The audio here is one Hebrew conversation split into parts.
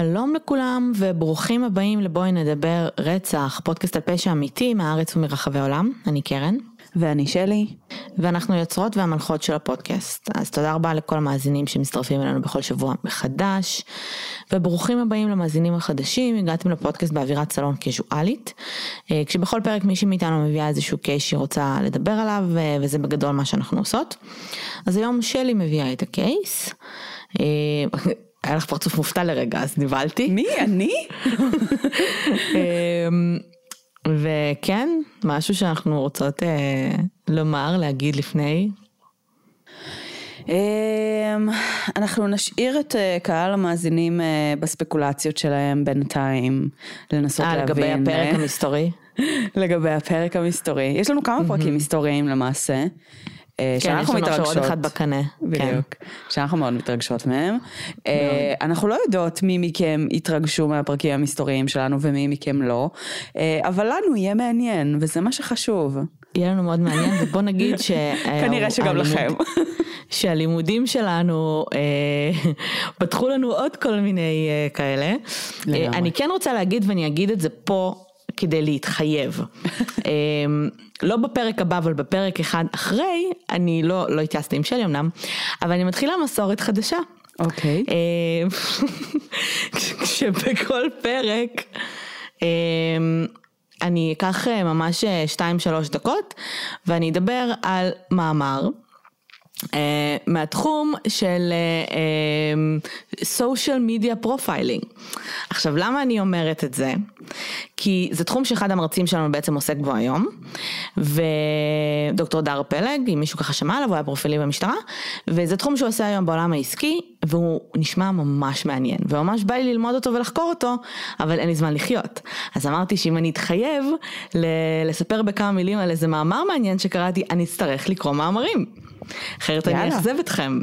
שלום לכולם וברוכים הבאים לבואי נדבר רצח, פודקאסט על פשע אמיתי מהארץ ומרחבי העולם, אני קרן. ואני שלי. ואנחנו יוצרות והמנחות של הפודקאסט. אז תודה רבה לכל המאזינים שמצטרפים אלינו בכל שבוע מחדש. וברוכים הבאים למאזינים החדשים, הגעתם לפודקאסט באווירת סלון קזואלית. אה, כשבכל פרק מישהי מאיתנו מביאה איזשהו קייס שהיא רוצה לדבר עליו, אה, וזה בגדול מה שאנחנו עושות. אז היום שלי מביאה את הקייס. אה, היה לך פרצוף מופתע לרגע, אז נבהלתי. מי? אני? וכן, משהו שאנחנו רוצות אה, לומר, להגיד לפני. אמ, אנחנו נשאיר את אה, קהל המאזינים אה, בספקולציות שלהם בינתיים, לנסות 아, להבין. לגבי הפרק המסתורי? לגבי הפרק המסתורי. יש לנו כמה פרקים מסתוריים למעשה. כן, יש לנו עכשיו עוד אחד בקנה. בדיוק, כן. שאנחנו מאוד מתרגשות מהם. מאוד. אנחנו לא יודעות מי מכם יתרגשו מהפרקים המסתוריים שלנו ומי מכם לא, אבל לנו יהיה מעניין, וזה מה שחשוב. יהיה לנו מאוד מעניין, ובוא נגיד ש... כנראה שגם לכם. שהלימודים שלנו אה, פתחו לנו עוד כל מיני אה, כאלה. לגמרי. אני כן רוצה להגיד, ואני אגיד את זה פה כדי להתחייב. לא בפרק הבא, אבל בפרק אחד אחרי, אני לא, לא התייעצתי עם שלי אמנם, אבל אני מתחילה מסורת חדשה. אוקיי. כשבכל פרק אני אקח ממש 2-3 דקות ואני אדבר על מאמר. אה, מהתחום של social media profiling. עכשיו למה אני אומרת את זה? כי זה תחום שאחד המרצים שלנו בעצם עוסק בו היום, ודוקטור דר פלג, אם מישהו ככה שמע עליו, הוא היה פרופילי במשטרה, וזה תחום שהוא עושה היום בעולם העסקי, והוא נשמע ממש מעניין, וממש בא לי ללמוד אותו ולחקור אותו, אבל אין לי זמן לחיות. אז אמרתי שאם אני אתחייב לספר בכמה מילים על איזה מאמר מעניין שקראתי, אני אצטרך לקרוא מאמרים. אחרת יאללה. אני אאכזב אתכם.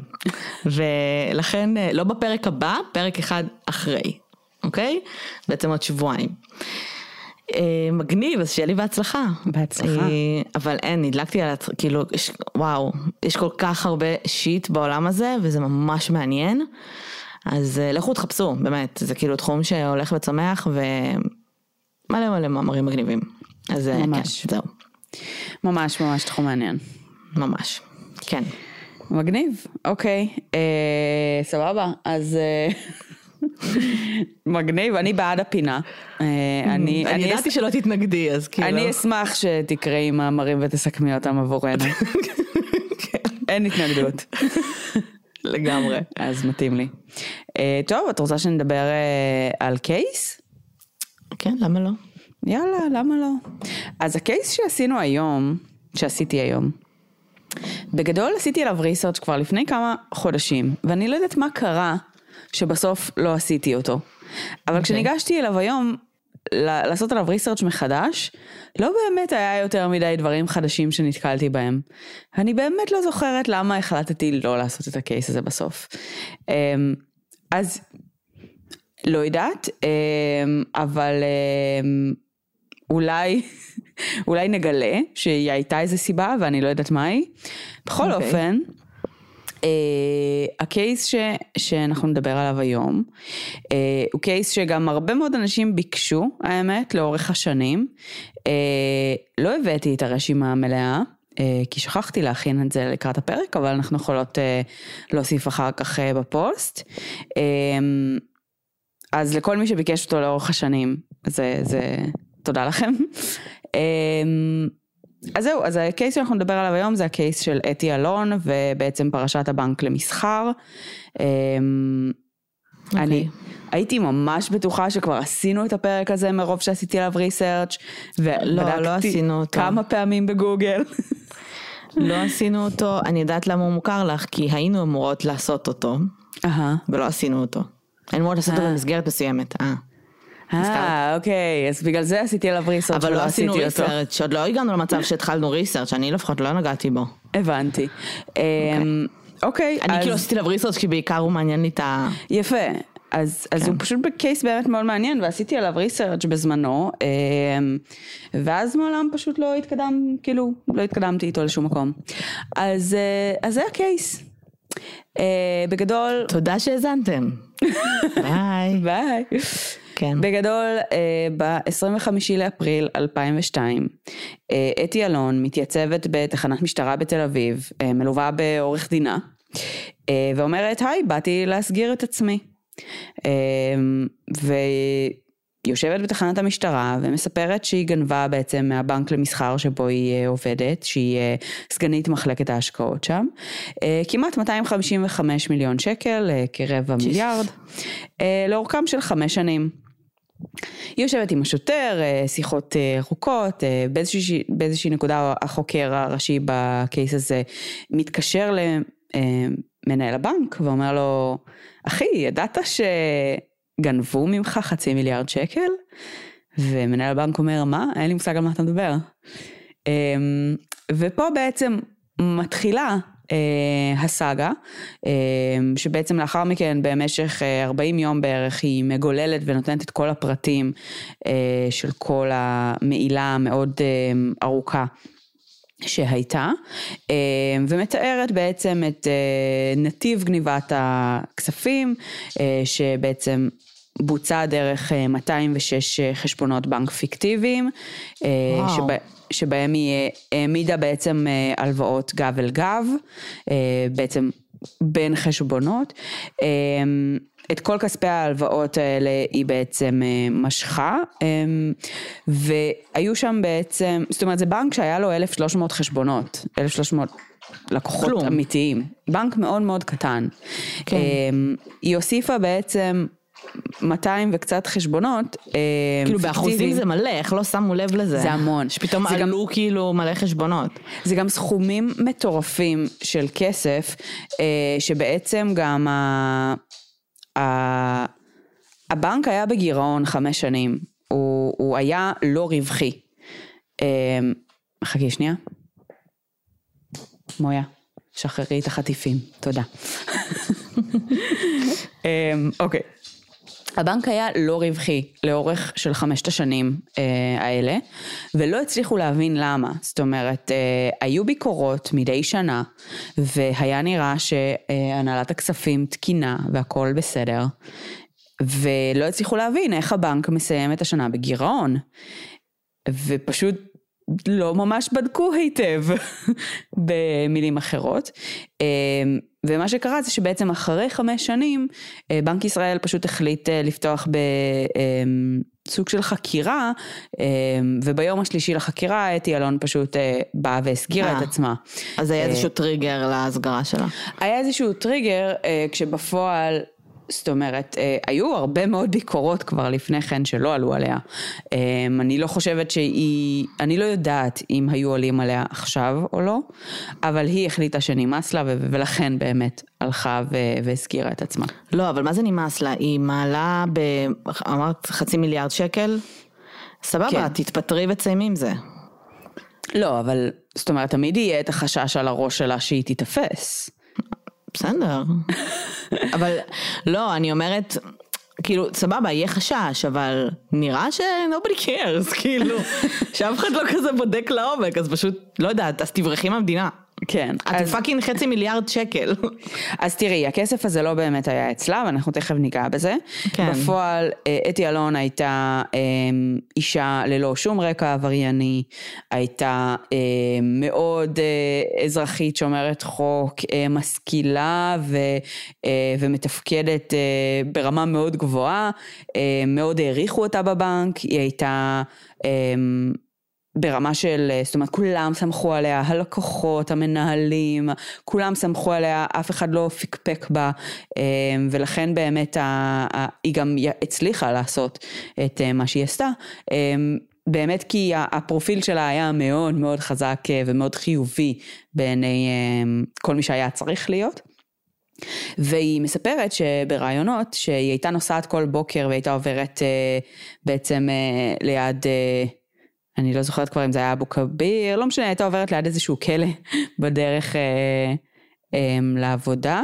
ולכן, לא בפרק הבא, פרק אחד אחרי, אוקיי? בעצם עוד שבועיים. מגניב, אז שיהיה לי בהצלחה. בהצלחה. אבל אין, נדלקתי על, כאילו, יש, וואו, יש כל כך הרבה שיט בעולם הזה, וזה ממש מעניין. אז לכו תחפשו, באמת, זה כאילו תחום שהולך וצומח, ומלא מלא מאמרים מגניבים. אז ממש. כן, זהו. ממש ממש תחום מעניין. ממש. כן. מגניב, אוקיי, אה, סבבה, אז אה, מגניב, אני בעד הפינה. אה, אני, אני ידעתי שלא תתנגדי, אז כאילו. אני אשמח שתקראי מאמרים ותסכמי אותם עבורנו. אין התנגדות. לגמרי. אז מתאים לי. טוב, את רוצה שנדבר על קייס? כן, למה לא? יאללה, למה לא? אז הקייס שעשינו היום, שעשיתי היום, בגדול עשיתי עליו ריסרצ' כבר לפני כמה חודשים, ואני לא יודעת מה קרה שבסוף לא עשיתי אותו. אבל okay. כשניגשתי אליו היום לעשות עליו ריסרצ' מחדש, לא באמת היה יותר מדי דברים חדשים שנתקלתי בהם. אני באמת לא זוכרת למה החלטתי לא לעשות את הקייס הזה בסוף. אמ, אז לא יודעת, אמ, אבל אמ, אולי אולי נגלה שהיא הייתה איזה סיבה ואני לא יודעת מהי. בכל okay. אוקיי. אופן, uh, הקייס ש, שאנחנו נדבר עליו היום, uh, הוא קייס שגם הרבה מאוד אנשים ביקשו, האמת, לאורך השנים. Uh, לא הבאתי את הרשימה המלאה. Uh, כי שכחתי להכין את זה לקראת הפרק, אבל אנחנו יכולות uh, להוסיף אחר כך uh, בפוסט. אז לכל מי שביקש אותו לאורך השנים, זה, זה תודה לכם. אמ, אז זהו, אז הקייס שאנחנו נדבר עליו היום זה הקייס של אתי אלון ובעצם פרשת הבנק למסחר. Okay. אמ, אוקיי. אני הייתי ממש בטוחה שכבר עשינו את הפרק הזה מרוב שעשיתי עליו ריסרצ' לא, לא עשינו אותו. כמה פעמים בגוגל. לא עשינו אותו, אני יודעת למה הוא מוכר לך, כי היינו אמורות לעשות אותו, uh-huh. ולא עשינו אותו. היינו אמורות לעשות אותו במסגרת מסוימת. אה. אה, אוקיי, אז בגלל זה עשיתי עליו ריסרצ' אבל לא עשינו ריסרצ', עוד לא הגענו למצב שהתחלנו ריסרצ', אני לפחות לא נגעתי בו. הבנתי. אמ, אוקיי. אני כאילו עשיתי עליו ריסרצ' כי בעיקר הוא מעניין לי את ה... יפה. אז, אז כן. הוא פשוט בקייס באמת מאוד מעניין ועשיתי עליו ריסרצ' בזמנו אמ, ואז מעולם פשוט לא התקדם, כאילו לא התקדמתי איתו לשום מקום. אז, אה, אז זה הקייס. Uh, בגדול... תודה שהאזנתם. ביי. ביי. כן. בגדול, אה, ב-25 לאפריל 2002, אה, אתי אלון מתייצבת בתחנת משטרה בתל אביב, אה, מלווה בעורך דינה, ואומרת, היי, באתי להסגיר את עצמי. ויושבת בתחנת המשטרה ומספרת שהיא גנבה בעצם מהבנק למסחר שבו היא עובדת, שהיא סגנית מחלקת ההשקעות שם, כמעט 255 מיליון שקל, כרבע מיליארד, לאורכם של חמש שנים. היא יושבת עם השוטר, אה, שיחות אה, ארוכות, אה, באיזושהי, באיזושהי נקודה החוקר הראשי בקייס הזה מתקשר למנהל הבנק ואומר לו, אחי, ידעת שגנבו ממך חצי מיליארד שקל? ומנהל הבנק אומר, מה? אין לי מושג על מה אתה מדבר. אמ, ופה בעצם מתחילה אה, הסאגה, אה, שבעצם לאחר מכן במשך אה, 40 יום בערך היא מגוללת ונותנת את כל הפרטים אה, של כל המעילה המאוד אה, ארוכה. שהייתה, אה, ומתארת בעצם את אה, נתיב גניבת הכספים, אה, שבעצם בוצע דרך אה, 206 חשבונות בנק פיקטיביים, אה, וואו. שבה, שבהם היא אה, העמידה בעצם אה, הלוואות גב אל גב, אה, בעצם בין חשבונות. את כל כספי ההלוואות האלה היא בעצם משכה, והיו שם בעצם, זאת אומרת זה בנק שהיה לו 1,300 חשבונות, 1,300 לקוחות כלום. אמיתיים, בנק מאוד מאוד קטן. כן. היא הוסיפה בעצם 200 וקצת חשבונות. אה, כאילו באחוזים. זה מלא, איך לא שמו לב לזה? זה המון. שפתאום זה גם- עלו כאילו מלא חשבונות. זה גם סכומים מטורפים של כסף, אה, שבעצם גם ה... ה... הבנק היה בגירעון חמש שנים, הוא, הוא היה לא רווחי. אה, חכי שנייה. מויה, שחררי את החטיפים, תודה. אוקיי. הבנק היה לא רווחי לאורך של חמשת השנים אה, האלה, ולא הצליחו להבין למה. זאת אומרת, אה, היו ביקורות מדי שנה, והיה נראה שהנהלת הכספים תקינה והכל בסדר, ולא הצליחו להבין איך הבנק מסיים את השנה בגירעון. ופשוט לא ממש בדקו היטב, במילים אחרות. אה, ומה שקרה זה שבעצם אחרי חמש שנים, אה, בנק ישראל פשוט החליט אה, לפתוח בסוג של חקירה, וביום השלישי לחקירה אתי אלון פשוט אה, באה והסגירה. את עצמה. אז היה איזשהו טריגר להסגרה שלה. היה איזשהו טריגר כשבפועל, זאת אומרת, אה, היו הרבה מאוד ביקורות כבר לפני כן שלא עלו עליה. אה, אני לא חושבת שהיא, אני לא יודעת אם היו עולים עליה עכשיו או לא, אבל היא החליטה שנמאס לה ו- ולכן באמת הלכה ו- והסגירה את עצמה. לא, אבל מה זה נמאס לה? היא מעלה ב... אמרת חצי מיליארד שקל? סבבה, כן. תתפטרי ותסיימי עם זה. לא, אבל זאת אומרת, תמיד יהיה את החשש על הראש שלה שהיא תיתפס. בסדר. אבל לא, אני אומרת, כאילו, סבבה, יהיה חשש, אבל נראה ש- nobody cares, כאילו, שאף אחד לא כזה בודק לעומק, אז פשוט, לא יודעת, אז תברחי מהמדינה. כן. את אז- fucking חצי מיליארד שקל. אז תראי, הכסף הזה לא באמת היה אצלה, ואנחנו תכף ניגע בזה. כן. בפועל, אה, אתי אלון הייתה אה, אישה ללא שום רקע עברייני, הייתה אה, מאוד אה, אזרחית שומרת חוק, משכילה ו, ומתפקדת ברמה מאוד גבוהה, מאוד העריכו אותה בבנק, היא הייתה... אה, ברמה של, זאת אומרת, כולם סמכו עליה, הלקוחות, המנהלים, כולם סמכו עליה, אף אחד לא פיקפק בה, אה, ולכן באמת היא גם הצליחה לעשות את אה, מה שהיא עשתה. אה, באמת כי הפרופיל שלה היה מאוד מאוד חזק אה, ומאוד חיובי בעיני אה, כל מי שהיה צריך להיות. והיא מספרת שבראיונות שהיא הייתה נוסעת כל בוקר והייתה עוברת אה, בעצם אה, ליד, אה, אני לא זוכרת כבר אם זה היה אבו כביר, לא משנה, הייתה עוברת ליד איזשהו כלא בדרך אה, לעבודה,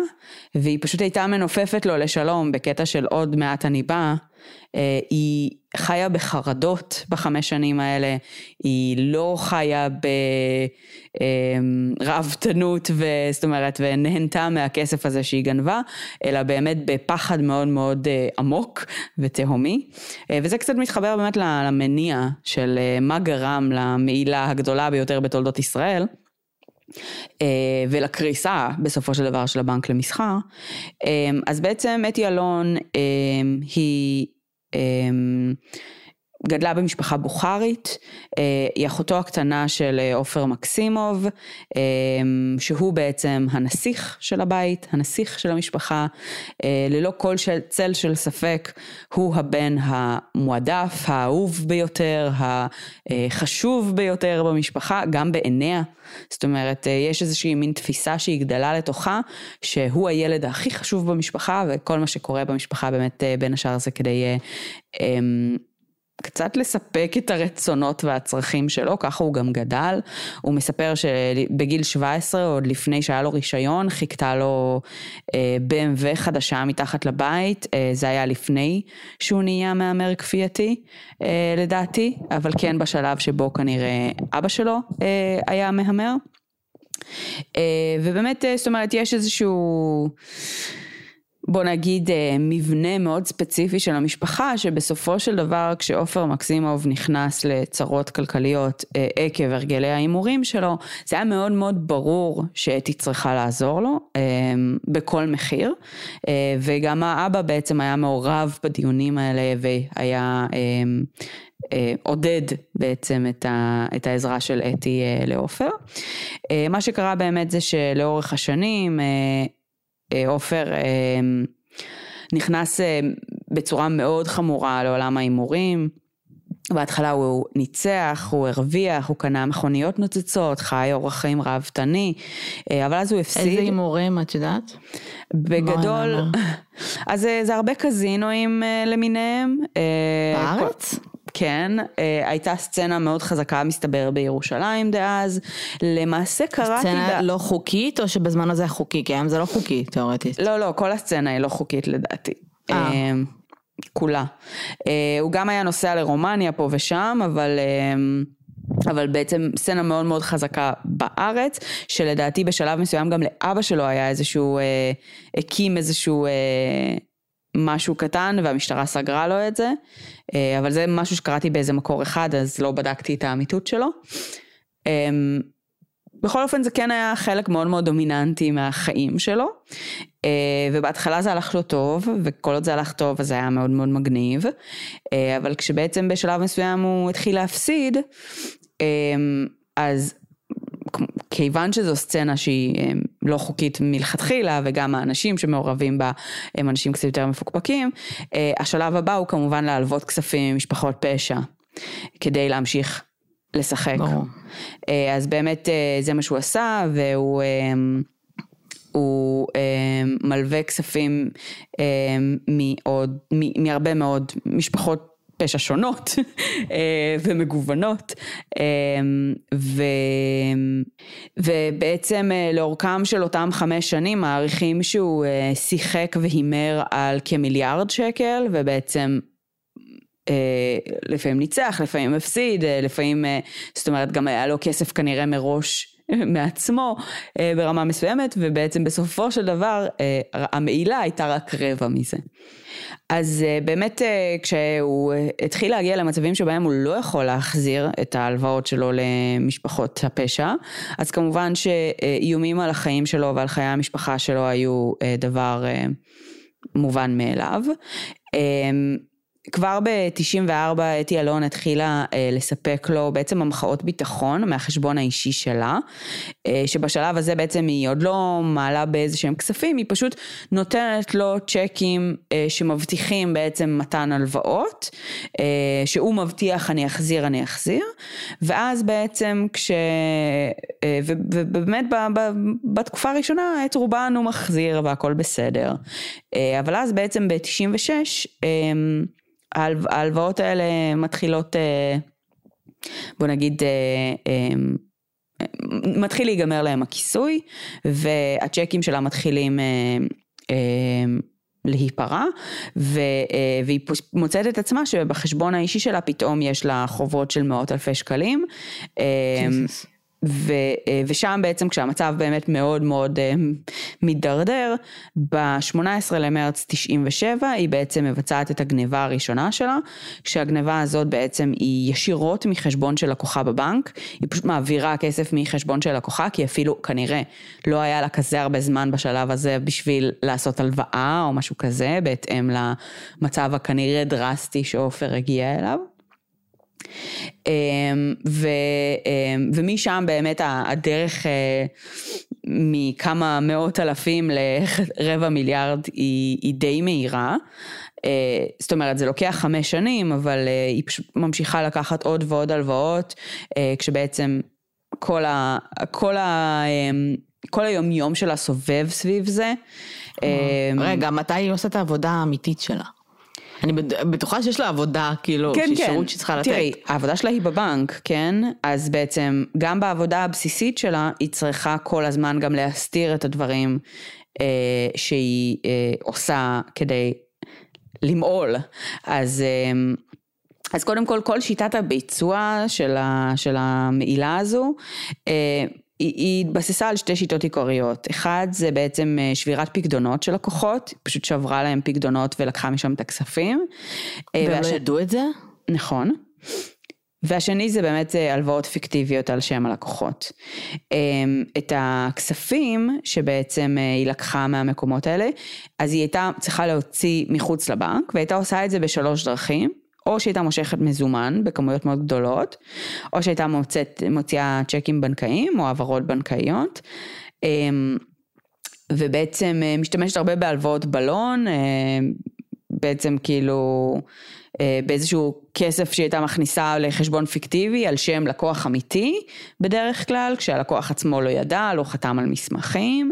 והיא פשוט הייתה מנופפת לו לשלום בקטע של עוד מעט אני באה. אה, היא חיה בחרדות בחמש שנים האלה, היא לא חיה בראוותנות, זאת אומרת, ונהנתה מהכסף הזה שהיא גנבה, אלא באמת בפחד מאוד מאוד אה, עמוק ותהומי. אה, וזה קצת מתחבר באמת למניע של מה גרם למעילה הגדולה ביותר בתולדות ישראל. ולקריסה בסופו של דבר של הבנק למסחר. אז בעצם אתי אלון היא אמ, גדלה במשפחה בוכרית, אה, היא אחותו הקטנה של אה, עופר מקסימוב, אמ, שהוא בעצם הנסיך של הבית, הנסיך של המשפחה, אה, ללא כל צל של ספק, הוא הבן המועדף, האהוב ביותר, החשוב ביותר במשפחה, גם בעיניה. זאת אומרת, יש איזושהי מין תפיסה שהיא גדלה לתוכה, שהוא הילד הכי חשוב במשפחה, וכל מה שקורה במשפחה באמת בין השאר זה כדי... קצת לספק את הרצונות והצרכים שלו, ככה הוא גם גדל. הוא מספר שבגיל 17, עוד לפני שהיה לו רישיון, חיכתה לו אה, BMW חדשה מתחת לבית, אה, זה היה לפני שהוא נהיה מהמר כפייתי, אה, לדעתי, אבל כן בשלב שבו כנראה אבא שלו אה, היה מהמר. אה, ובאמת, אה, זאת אומרת, יש איזשהו... בוא נגיד אה, מבנה מאוד ספציפי של המשפחה, שבסופו של דבר כשעופר מקסימוב נכנס לצרות כלכליות אה, עקב הרגלי ההימורים שלו, זה היה מאוד מאוד ברור שאתי צריכה לעזור לו אה, בכל מחיר, וגם האבא בעצם היה מעורב בדיונים האלה והיה עודד בעצם את, העזרה של אתי לעופר. מה שקרה באמת זה שלאורך השנים עופר אה, נכנס אה, בצורה מאוד חמורה לעולם ההימורים. בהתחלה הוא ניצח, הוא הרוויח, הוא קנה מכוניות נוצצות, חי אורח חיים ראוותני, אבל אז הוא הפסיד. איזה הימורים את יודעת? בגדול, אז זה הרבה קזינואים למיניהם. בארץ? כן, אה, הייתה סצנה מאוד חזקה מסתבר בירושלים דאז, למעשה קראתי... סצנה ב... לא חוקית או שבזמן הזה חוקי? כי היום זה לא חוקי תאורטית. לא, לא, כל הסצנה היא לא חוקית לדעתי. אה. אה כולה. אה, הוא גם היה נוסע לרומניה פה ושם, אבל... אה, אבל בעצם סצנה מאוד מאוד חזקה בארץ, שלדעתי בשלב מסוים גם לאבא שלו היה איזשהו, אה, הקים איזשהו אה, משהו קטן והמשטרה סגרה לו את זה, אה, אבל זה משהו שקראתי באיזה מקור אחד אז לא בדקתי את האמיתות שלו. אמ, בכל אופן זה כן היה חלק מאוד מאוד דומיננטי מהחיים שלו, אה, ובהתחלה זה הלך לו טוב, וכל עוד זה הלך טוב אז זה היה מאוד מאוד מגניב, אה, אבל כשבעצם בשלב מסוים הוא התחיל להפסיד, אמ, אז כיוון שזו סצנה שהיא אה, לא חוקית מלכתחילה וגם האנשים שמעורבים בה הם אנשים קצת יותר מפוקפקים, אה, השלב הבא הוא כמובן להלוות כספים ממשפחות פשע כדי להמשיך לשחק. ברור. אה, אז באמת זה מה שהוא עשה והוא הוא מלווה כספים מעוד, מהרבה מאוד משפחות פשע שונות אה, ומגוונות אה, ו... ובעצם אה, לאורכם של אותם חמש שנים מעריכים שהוא שיחק והימר על כמיליארד שקל ובעצם לפעמים ניצח, לפעמים הפסיד, לפעמים, זאת אומרת גם היה לו כסף כנראה מראש מעצמו ברמה מסוימת ובעצם בסופו של דבר המעילה הייתה רק רבע מזה. אז אה, באמת אה, כשהוא אה, התחיל להגיע למצבים שבהם הוא לא יכול להחזיר את ההלוואות שלו למשפחות הפשע, אז כמובן שאיומים על החיים שלו ועל חיי המשפחה שלו היו דבר מובן מאליו. אמ, כבר ב-94 אתי אלון התחילה אה, לספק לו בעצם המחאות ביטחון מהחשבון האישי שלה, אה, שבשלב הזה בעצם היא עוד לא מעלה באיזה שהם כספים, היא פשוט נותנת לו צ'קים אה, שמבטיחים בעצם מתן הלוואות, אה, שהוא מבטיח אני אחזיר, אני אחזיר, ואז בעצם כש... אה, ובאמת ב, ב, בתקופה הראשונה את רובן הוא מחזיר והכל בסדר, אה, אבל אז בעצם ב-96, אה, ההלוואות האלה מתחילות, אה, בוא נגיד, אה, אה, מתחיל להיגמר להם הכיסוי, והצ'קים שלה מתחילים להיפרע, והיא מוצאת את עצמה שבחשבון האישי שלה פתאום יש לה חובות של מאות אלפי שקלים. אה, ו, אה, ושם בעצם כשהמצב באמת מאוד מאוד אה, מידרדר, ב-18 למרץ 97 היא בעצם מבצעת את הגניבה הראשונה שלה, כשהגניבה הזאת בעצם היא ישירות מחשבון של לקוחה בבנק, היא פשוט מעבירה כסף מחשבון של לקוחה, כי אפילו כנראה לא היה לה כזה הרבה זמן בשלב הזה בשביל לעשות הלוואה או משהו כזה, בהתאם למצב הכנראה דרסטי שעופר הגיע אליו. אמ, ו, אמ, ומשם באמת הדרך אה, מכמה מאות אלפים לרבע מיליארד היא, היא די מהירה. אה, זאת אומרת, זה לוקח חמש שנים, אבל אה, היא פשוט ממשיכה לקחת עוד ועוד הלוואות, כשבעצם כל, ה, כל, ה, אמ, כל היומיום שלה סובב סביב זה. רגע, מתי היא עושה את העבודה האמיתית שלה? אני בטוחה שיש לה עבודה, כאילו, כן, שהיא כן. שירות שהיא צריכה לתת. תראי, העבודה שלה היא בבנק, כן? אז בעצם, גם בעבודה הבסיסית שלה, היא צריכה כל הזמן גם להסתיר את הדברים אה, שהיא אה, עושה כדי למעול. אז... אה, אז קודם כל, כל שיטת הביצוע של, ה, של המעילה הזו, אה, היא התבססה על שתי שיטות עיקריות. אחד זה בעצם אה, שבירת פקדונות של לקוחות, פשוט שברה להם פקדונות ולקחה משם את הכספים. אה, והם והש... לא ידעו את זה? נכון. והשני זה באמת אה, הלוואות פיקטיביות על שם הלקוחות. את הכספים שבעצם היא לקחה מהמקומות האלה, אז היא הייתה צריכה להוציא מחוץ לבנק, והייתה עושה את זה בשלוש דרכים. או שהייתה מושכת מזומן בכמויות מאוד גדולות, או שהייתה מוצאת, מוציאה צ'קים בנקאיים או העברות בנקאיות. אמ, ובעצם אה, משתמשת הרבה בהלוואות בלון, אה, בעצם כאילו אה, באיזשהו כסף שהיא הייתה מכניסה לחשבון פיקטיבי על שם לקוח אמיתי בדרך כלל, כשהלקוח עצמו לא ידע, לא חתם על מסמכים,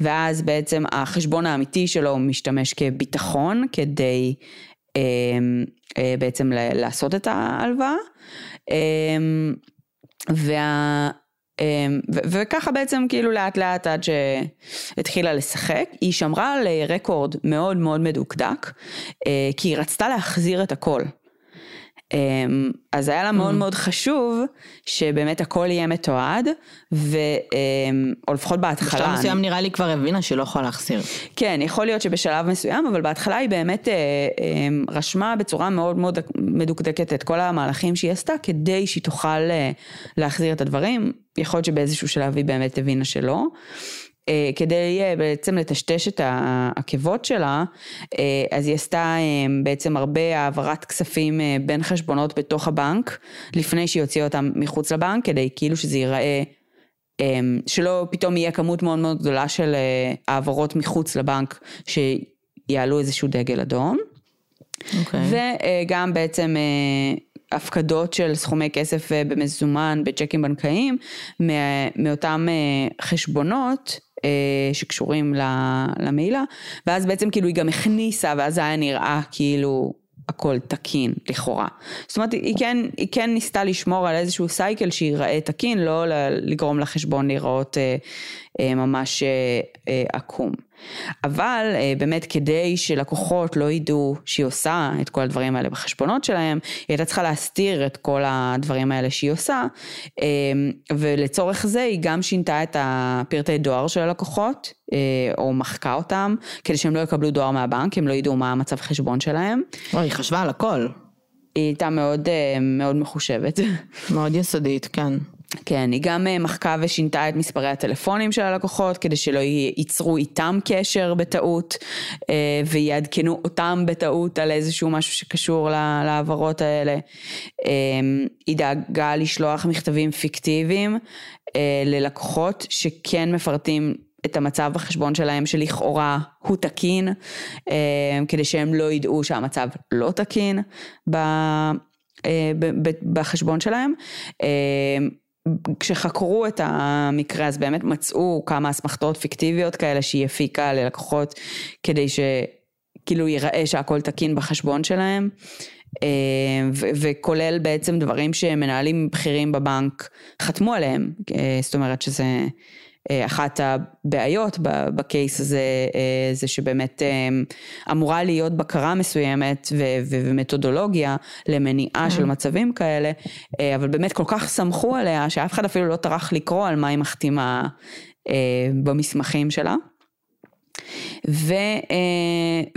ואז בעצם החשבון האמיתי שלו משתמש כביטחון כדי בעצם לעשות את ההלוואה. אמ, וה... אמ, וככה בעצם כאילו לאט לאט עד שהתחילה לשחק, היא שמרה על רקורד מאוד מאוד מדוקדק, אה, כי היא רצתה להחזיר את הכל. אמ, אז היה לה מאוד mm. מאוד חשוב שבאמת הכל יהיה מתועד, ו... או לפחות בהתחלה. בשלב מסוים. נראה לי כבר הבינה שלא יכולה להחזיר. כן, יכול להיות שבשלב מסוים, אבל בהתחלה היא באמת אה, אמ, רשמה בצורה מאוד מאוד מדוקדקת את כל המהלכים שהיא עשתה, כדי שהיא תוכל אה, להחזיר את הדברים. יכול להיות שבאיזשהו שלב היא באמת הבינה שלא. אה, כדי אה, בעצם לטשטש את העקבות שלה, אה, אז היא עשתה בעצם הרבה העברת כספים בין חשבונות בתוך הבנק, לפני שהיא הוציאה אותם מחוץ לבנק, כדי כאילו שזה ייראה, שלא פתאום יהיה כמות מאוד מאוד גדולה של העברות מחוץ לבנק, שיעלו איזשהו דגל אדום. Okay. אוקיי. וגם בעצם הפקדות של סכומי כסף במזומן, בצ'קים בנקאיים, מאותם חשבונות אה, שקשורים למעילה, ואז בעצם כאילו היא גם הכניסה, ואז היה נראה כאילו הכל תקין לכאורה. זאת אומרת, היא כן, היא כן ניסתה לשמור על איזשהו סייקל שיראה תקין, לא לגרום לחשבון להיראות אה, אה, ממש עקום. אבל אה, באמת כדי שלקוחות לא ידעו שהיא עושה את כל הדברים האלה בחשבונות שלהם, היא הייתה צריכה להסתיר את כל הדברים האלה שהיא עושה, אה, ולצורך זה היא גם שינתה את הפרטי דואר של הלקוחות, אה, או מחקה אותם, כדי שהם לא יקבלו דואר מהבנק, הם לא ידעו מה המצב חשבון שלהם. היא חשבה על הכל. היא הייתה מאוד, מאוד מחושבת. מאוד יסודית, כן. כן, היא גם אה, מחקה ושינתה את מספרי הטלפונים של הלקוחות כדי שלא ייצרו איתם קשר בטעות אה, ויעדכנו אותם בטעות על איזשהו משהו שקשור להעברות האלה. אה, היא דאגה לשלוח מכתבים פיקטיביים ללקוחות שכן מפרטים את המצב בחשבון שלהם שלכאורה הוא תקין, כדי שהם לא ידעו שהמצב לא תקין בחשבון שלהם. כשחקרו את המקרה אז באמת מצאו כמה אסמכתאות פיקטיביות כאלה שהיא הפיקה ללקוחות כדי שכאילו ייראה שהכל תקין בחשבון שלהם. ו- וכולל בעצם דברים שמנהלים בכירים בבנק חתמו עליהם, זאת אומרת שזה אחת הבעיות בקייס הזה, זה שבאמת אמורה להיות בקרה מסוימת ומתודולוגיה למניעה של מצבים כאלה, אבל באמת כל כך סמכו עליה שאף אחד אפילו לא טרח לקרוא על מה היא מחתימה במסמכים שלה. ו,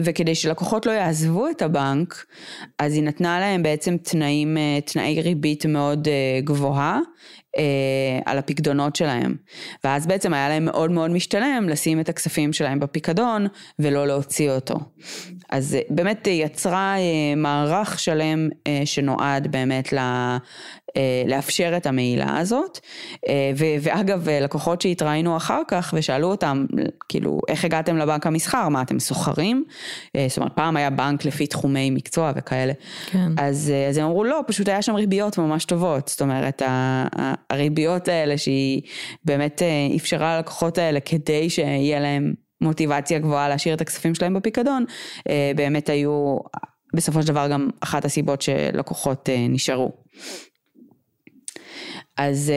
וכדי שלקוחות לא יעזבו את הבנק, אז היא נתנה להם בעצם תנאים, תנאי ריבית מאוד גבוהה על הפקדונות שלהם. ואז בעצם היה להם מאוד מאוד משתלם לשים את הכספים שלהם בפיקדון ולא להוציא אותו. אז באמת יצרה מערך שלם שנועד באמת לאפשר את המעילה הזאת. ואגב, לקוחות שהתראינו אחר כך ושאלו אותם, כאילו, איך הגעתם לבנק המסחר? מה, אתם סוחרים? זאת אומרת, פעם היה בנק לפי תחומי מקצוע וכאלה. כן. אז, אז הם אמרו, לא, פשוט היה שם ריביות ממש טובות. זאת אומרת, הריביות האלה שהיא באמת אפשרה ללקוחות האלה כדי שיהיה להם מוטיבציה גבוהה להשאיר את הכספים שלהם בפיקדון, באמת היו בסופו של דבר גם אחת הסיבות שלקוחות נשארו. אז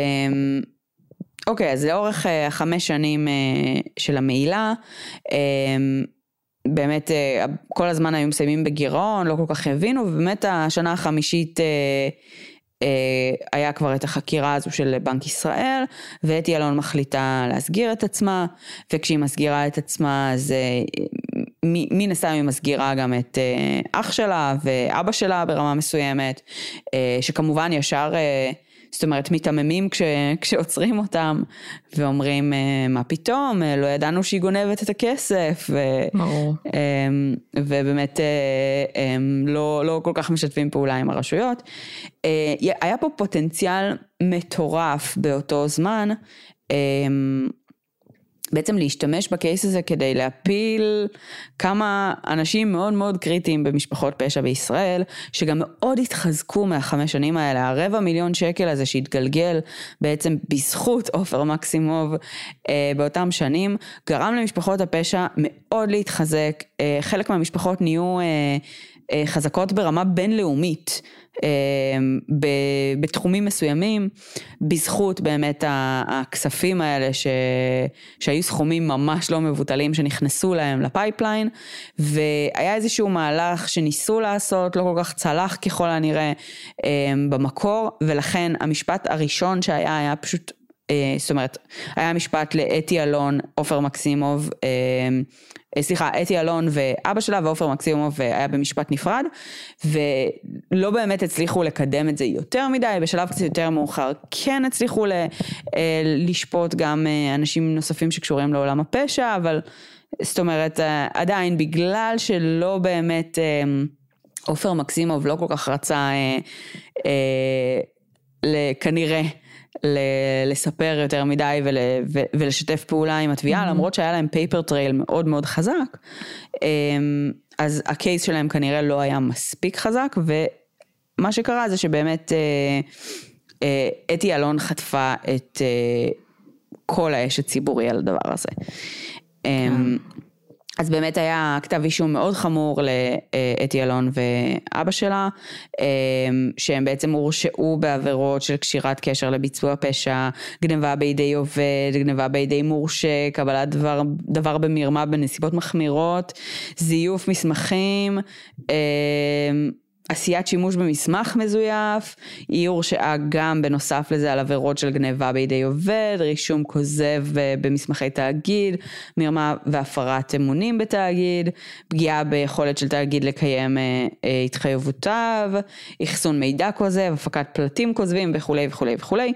אוקיי, אז לאורך החמש שנים של המעילה, באמת כל הזמן היו מסיימים בגירעון, לא כל כך הבינו, ובאמת השנה החמישית היה כבר את החקירה הזו של בנק ישראל, ואתי אלון מחליטה להסגיר את עצמה, וכשהיא מסגירה את עצמה אז מן הסתם היא מסגירה גם את אח שלה ואבא שלה ברמה מסוימת, שכמובן ישר זאת אומרת, מיתממים כש, כשעוצרים אותם ואומרים, מה פתאום, לא ידענו שהיא גונבת את הכסף. ו, ברור. ובאמת לא, לא כל כך משתפים פעולה עם הרשויות. היה פה פוטנציאל מטורף באותו זמן. בעצם להשתמש בקייס הזה כדי להפיל כמה אנשים מאוד מאוד קריטיים במשפחות פשע בישראל, שגם מאוד התחזקו מהחמש שנים האלה, הרבע מיליון שקל הזה שהתגלגל בעצם בזכות עופר מקסימוב אה, באותם שנים, גרם למשפחות הפשע מאוד להתחזק, אה, חלק מהמשפחות נהיו אה, אה, חזקות ברמה בינלאומית. בתחומים מסוימים, בזכות באמת הכספים האלה ש... שהיו סכומים ממש לא מבוטלים שנכנסו להם ל pipeline, והיה איזשהו מהלך שניסו לעשות, לא כל כך צלח ככל הנראה במקור, ולכן המשפט הראשון שהיה היה פשוט זאת אומרת, היה משפט לאתי אלון, עופר מקסימוב, אה, סליחה, אתי אלון ואבא שלה ועופר מקסימוב היה במשפט נפרד, ולא באמת הצליחו לקדם את זה יותר מדי, בשלב קצת יותר מאוחר כן הצליחו ל, אה, לשפוט גם אה, אנשים נוספים שקשורים לעולם הפשע, אבל זאת אומרת, עדיין בגלל שלא באמת עופר מקסימוב לא כל כך רצה כנראה לספר יותר מדי ול, ולשתף פעולה עם התביעה, mm-hmm. למרות שהיה להם paper trail מאוד מאוד חזק, אמ, אז ה case שלהם כנראה לא היה מספיק חזק, ומה שקרה זה שבאמת אה, אה, אתי אלון חטפה את אה, כל האש הציבורי על הדבר הזה. כן. אז באמת היה כתב אישום מאוד חמור לאתי אלון ואבא שלה, אמ, שהם בעצם הורשעו בעבירות של קשירת קשר לביצוע פשע, גנבה בידי עובד, גנבה בידי מורשה, קבלת דבר, דבר במרמה בנסיבות מחמירות, זיוף מסמכים, אמ, עשיית שימוש במסמך מזויף, היא הורשעה גם בנוסף לזה על עבירות של גניבה בידי עובד, רישום כוזב במסמכי תאגיד, מרמה והפרת אמונים בתאגיד, פגיעה ביכולת של תאגיד לקיים אה, אה, התחייבותיו, אחסון מידע כוזב, הפקת פלטים כוזבים וכולי וכולי וכולי.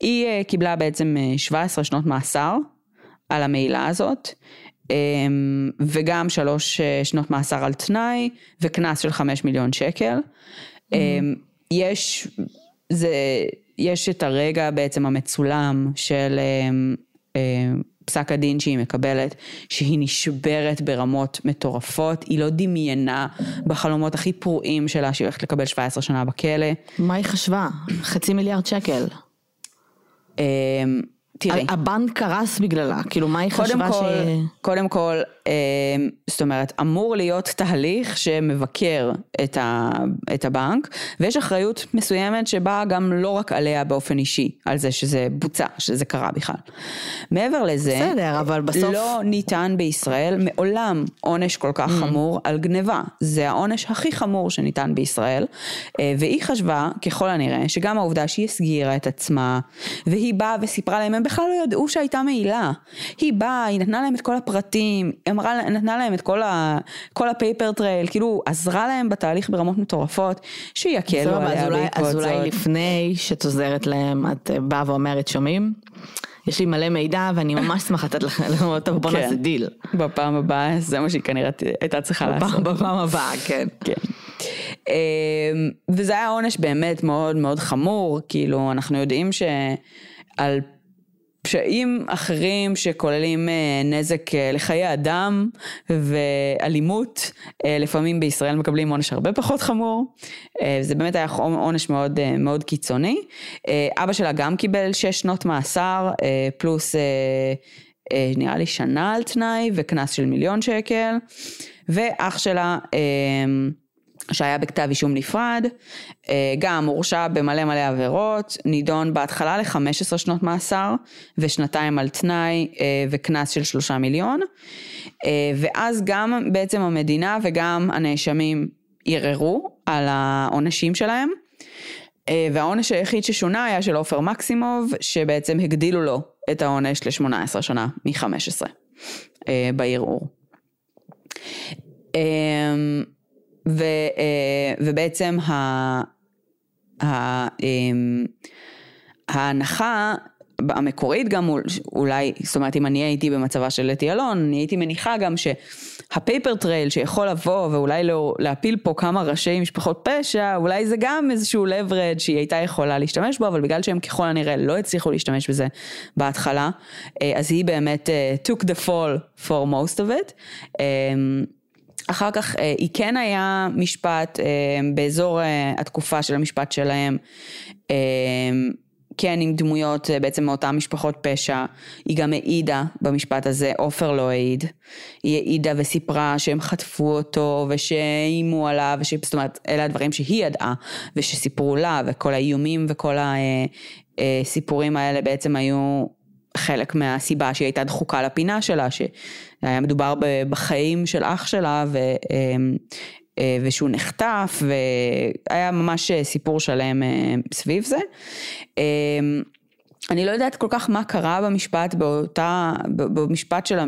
היא אה, קיבלה בעצם 17 שנות מאסר על המעילה הזאת. אמ, וגם שלוש אה, שנות מאסר על תנאי וקנס של חמש מיליון שקל. Mm-hmm. יש, זה, יש את הרגע בעצם המצולם של אמ, פסק הדין שהיא מקבלת, שהיא נשברת ברמות מטורפות, היא לא דמיינה בחלומות הכי פרועים שלה שהיא הולכת לקבל 17 שנה בכלא. מה היא חשבה? חצי מיליארד שקל. תראי. הבנק קרס בגללה, כאילו מה היא חשבה כל, ש... קודם כל, זאת אומרת, אמור להיות תהליך שמבקר את, ה, את הבנק, ויש אחריות מסוימת שבאה גם לא רק עליה באופן אישי, על זה שזה בוצע, שזה קרה בכלל. מעבר לזה, בסדר, אבל בסוף... לא ניתן בישראל מעולם עונש כל כך mm. חמור על גניבה. זה העונש הכי חמור שניתן בישראל, והיא חשבה, ככל הנראה, שגם העובדה שהיא הסגירה את עצמה, והיא באה וסיפרה להם, הם בכלל לא ידעו שהייתה מעילה. היא באה, היא נתנה להם את כל הפרטים, אמרה, נתנה להם את כל, ה, כל ה paper trail, כאילו עזרה להם בתהליך ברמות מטורפות, שיקלו עליה בעקבות זאת. אז אולי לפני שאת עוזרת להם, את באה ואומרת, שומעים? יש לי מלא מידע ואני ממש שמחה לתת לכם, טוב בוא נעשה כן. דיל. בפעם הבאה זה מה שהיא כנראה הייתה צריכה לעשות. בפעם הבאה, כן. כן. אמ, וזה היה עונש באמת מאוד מאוד חמור, כאילו אנחנו יודעים שעל פשעים אחרים שכוללים אה, נזק אה, לחיי אדם ואלימות, אה, לפעמים בישראל מקבלים עונש הרבה פחות חמור. זה באמת היה עונש מאוד, מאוד קיצוני. אבא שלה גם קיבל שש שנות מאסר, פלוס נראה לי שנה על תנאי וקנס של מיליון שקל. ואח שלה שהיה בכתב אישום נפרד, אה, גם הורשע במלא מלא עבירות, נידון בהתחלה ל-15 שנות מאסר ושנתיים על תנאי אה, וקנס של שלושה מיליון, אה, ואז גם בעצם המדינה וגם הנאשמים ערערו על העונשים שלהם, והעונש היחיד ששונה היה של עופר מקסימוב, שבעצם הגדילו לו את העונש ל-18 שנה מ-15 בערעור. ו, אה, ובעצם ה, ה, אמ, ההנחה המקורית גם אולי, זאת אומרת אם אני הייתי במצבה של אתי אלון, אני הייתי מניחה גם שה paper trail שיכול לבוא ואולי לא, להפיל פה כמה ראשי משפחות פשע, אולי זה גם איזשהו leverage שהיא הייתה יכולה להשתמש בו, אבל בגלל שהם ככל הנראה לא הצליחו להשתמש בזה בהתחלה, אה, אז היא באמת uh, took the fall for most of it. אחר כך אה, היא כן היה משפט אה, באזור אה, התקופה של המשפט שלהם, כן עם דמויות בעצם מאותן משפחות פשע, היא גם העידה במשפט הזה, עופר לא העיד, היא העידה וסיפרה שהם חטפו אותו ושאיימו עליו, וש... זאת אומרת אלה הדברים שהיא ידעה ושסיפרו לה וכל האיומים וכל הסיפורים האלה בעצם היו חלק מהסיבה שהיא הייתה דחוקה לפינה שלה, שהיה מדובר בחיים של אח שלה ו, אמ, אה, ושהוא נחטף והיה ממש סיפור שלם אה, סביב זה. אמ, אני לא יודעת כל כך מה קרה במשפט באותה, במשפט של